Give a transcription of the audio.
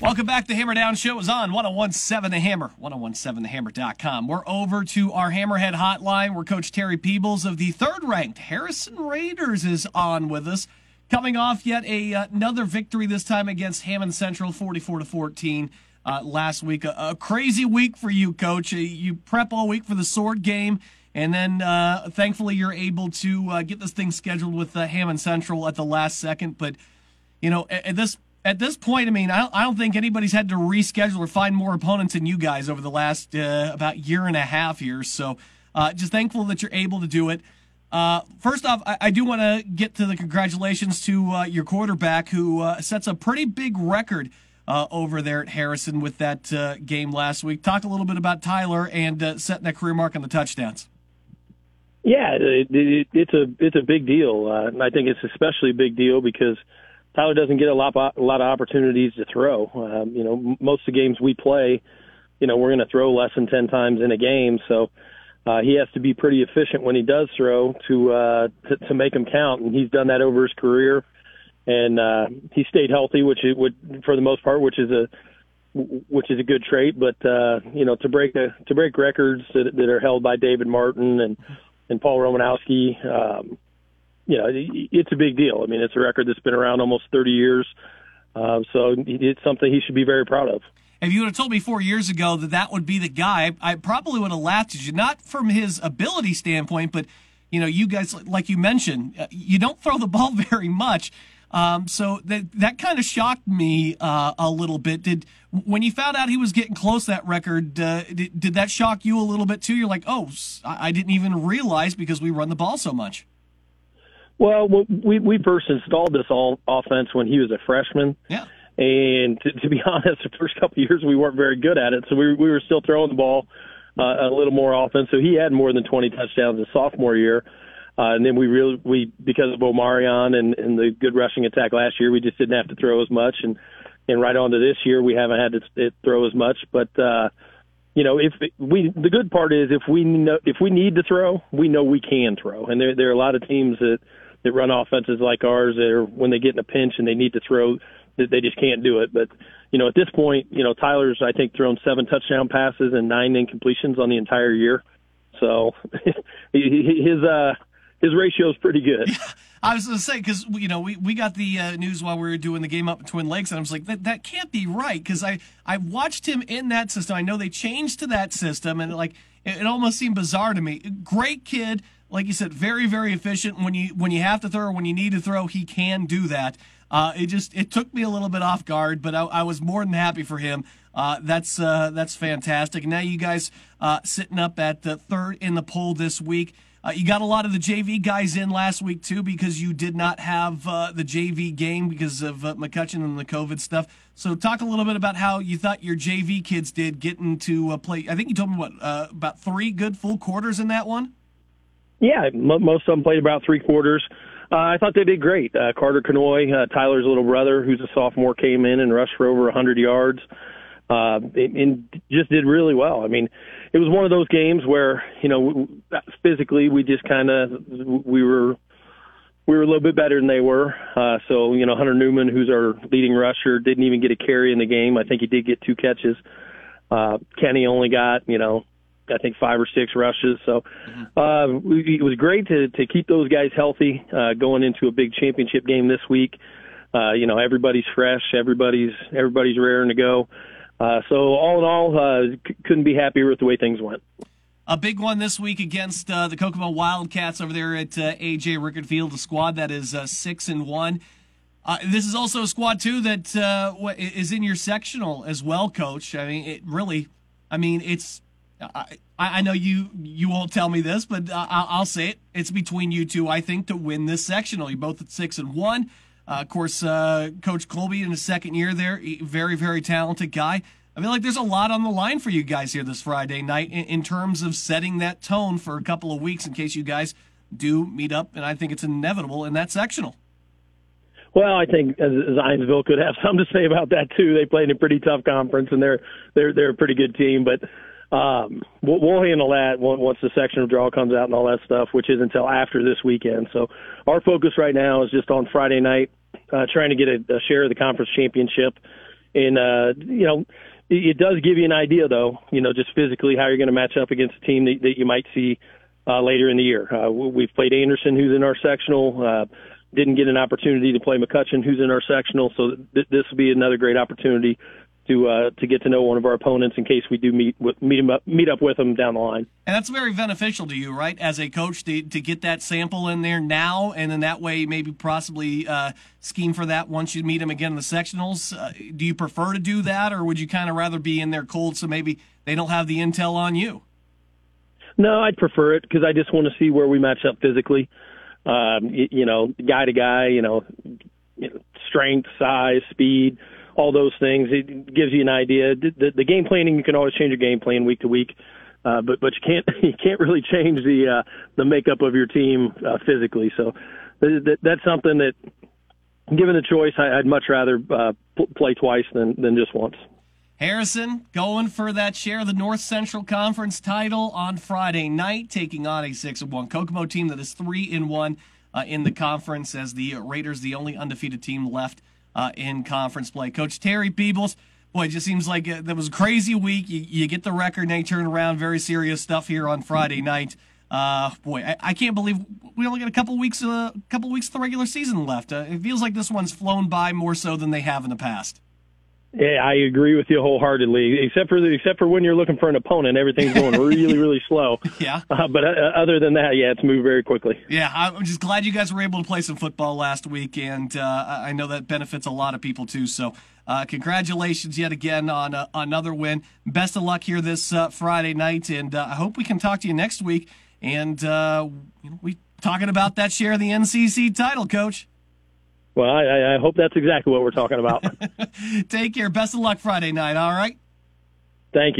Welcome back. The Hammer Down Show is on 1017 The Hammer, 1017thehammer.com. We're over to our Hammerhead hotline where Coach Terry Peebles of the third ranked Harrison Raiders is on with us. Coming off yet a, another victory, this time against Hammond Central, 44 to 14 uh, last week. A, a, crazy week for you, Coach. Uh, you prep all week for the sword game, and then uh, thankfully you're able to uh, get this thing scheduled with uh, Hammond Central at the last second. But, you know, at, at this at this point, I mean, I don't, I don't think anybody's had to reschedule or find more opponents than you guys over the last uh, about year and a half here. So, uh, just thankful that you're able to do it. Uh, first off, I, I do want to get to the congratulations to uh, your quarterback who uh, sets a pretty big record uh, over there at Harrison with that game last week. Talk a little bit about Tyler and setting that career mark on the touchdowns. Yeah, it, it, it's a it's a big deal, and I think it's especially a big deal because Tyler doesn't get a lot a lot of opportunities to throw. Um, you know, most of the games we play, you know, we're going to throw less than ten times in a game, so uh, he has to be pretty efficient when he does throw to uh, to, to make them count, and he's done that over his career. And uh, he stayed healthy, which it would, for the most part, which is a which is a good trait. But uh, you know, to break a to break records that, that are held by David Martin and and Paul Romanowski, um, you know, it's a big deal. I mean, it's a record that's been around almost 30 years. Uh, so it's something he should be very proud of. If you would have told me four years ago that that would be the guy, I probably would have laughed at you. Not from his ability standpoint, but you know, you guys, like you mentioned, uh, you don't throw the ball very much. Um, so that that kind of shocked me uh, a little bit. Did when you found out he was getting close that record, uh, did, did that shock you a little bit too? You're like, oh, I didn't even realize because we run the ball so much. Well, we we first installed this all offense when he was a freshman. Yeah. And to, to be honest, the first couple of years we weren't very good at it, so we we were still throwing the ball uh, a little more often. So he had more than 20 touchdowns his sophomore year. Uh, and then we really, we, because of Omarion and, and the good rushing attack last year, we just didn't have to throw as much. And, and right on to this year, we haven't had to throw as much. But, uh, you know, if we, the good part is if we know, if we need to throw, we know we can throw. And there, there are a lot of teams that, that run offenses like ours that are when they get in a pinch and they need to throw that they just can't do it. But you know, at this point, you know, Tyler's I think thrown seven touchdown passes and nine incompletions on the entire year. So his uh his ratio is pretty good. Yeah, I was going to say because you know we, we got the uh, news while we were doing the game up in Twin Lakes, and I was like that that can't be right because I I watched him in that system. I know they changed to that system, and like it, it almost seemed bizarre to me. Great kid, like you said, very very efficient. When you when you have to throw, when you need to throw, he can do that. Uh, it just it took me a little bit off guard, but I, I was more than happy for him. Uh, that's uh, that's fantastic. now you guys uh, sitting up at the third in the poll this week. Uh, you got a lot of the JV guys in last week too because you did not have uh, the JV game because of McCutcheon and the COVID stuff. So talk a little bit about how you thought your JV kids did getting to play. I think you told me what about three good full quarters in that one. Yeah, most of them played about three quarters. Uh, I thought they did great. Uh, Carter Canoy, uh, Tyler's little brother, who's a sophomore, came in and rushed for over 100 yards, uh, and, and just did really well. I mean, it was one of those games where you know physically we just kind of we were we were a little bit better than they were. Uh, so you know, Hunter Newman, who's our leading rusher, didn't even get a carry in the game. I think he did get two catches. Uh, Kenny only got you know I think five or six rushes. So mm-hmm. uh, it was great to to keep those guys healthy uh, going into a big championship game this week. Uh, you know, everybody's fresh, everybody's everybody's raring to go. Uh, so all in all, uh, c- couldn't be happier with the way things went. A big one this week against uh, the Kokomo Wildcats over there at uh, AJ Rickard Field, a squad that is uh, six and one. Uh, this is also a squad too that uh, is in your sectional as well, Coach. I mean, it really, I mean, it's I, I know you you won't tell me this, but I'll say it. It's between you two, I think, to win this sectional. You're both at six and one. Uh, of course, uh, Coach Colby in his second year there, very very talented guy. I feel like there's a lot on the line for you guys here this Friday night in, in terms of setting that tone for a couple of weeks in case you guys do meet up, and I think it's inevitable in that sectional. Well, I think Zionsville could have something to say about that too. They played in a pretty tough conference, and they're they're they're a pretty good team. But um, we'll, we'll handle that once the sectional draw comes out and all that stuff, which is until after this weekend. So our focus right now is just on Friday night, uh, trying to get a, a share of the conference championship and uh, you know, it, it does give you an idea, though. You know, just physically how you're going to match up against a team that, that you might see uh, later in the year. Uh, we've played Anderson, who's in our sectional. Uh, didn't get an opportunity to play McCutcheon, who's in our sectional. So th- this will be another great opportunity to uh, to get to know one of our opponents in case we do meet with, meet up, meet up with them down the line. And that's very beneficial to you, right, as a coach, to, to get that sample in there now, and then that way maybe possibly uh, scheme for that once you meet them again in the sectionals. Uh, do you prefer to do that, or would you kind of rather be in there cold so maybe they don't have the intel on you? No, I'd prefer it because I just want to see where we match up physically. Um, you, you know, guy to guy, you know, strength, size, speed, all those things. It gives you an idea. The, the, game planning, you can always change your game plan week to week. Uh, but but you can't you can't really change the uh, the makeup of your team uh, physically. So that, that, that's something that, given the choice, I, I'd much rather uh, play twice than than just once. Harrison going for that share of the North Central Conference title on Friday night, taking on a six and one Kokomo team that is three and one uh, in the conference. As the Raiders, the only undefeated team left uh, in conference play. Coach Terry Peebles, boy, it just seems like uh, that was a crazy week. You, you get the record, they turn around. Very serious stuff here on Friday night. Uh, boy, I, I, can't believe we only got a couple weeks, a uh, couple weeks of the regular season left. Uh, it feels like this one's flown by more so than they have in the past. Yeah, I agree with you wholeheartedly. Except for the, except for when you're looking for an opponent, everything's going really, really slow. Yeah. Uh, but uh, other than that, yeah, it's moved very quickly. Yeah, I'm just glad you guys were able to play some football last week, and uh, I know that benefits a lot of people too. So, uh, congratulations yet again on uh, another win. Best of luck here this uh, Friday night, and I hope we can talk to you next week. And you know, we talking about that share of the NCC title, Coach. Well, I, I hope that's exactly what we're talking about. Take care. Best of luck Friday night. All right. Thank you.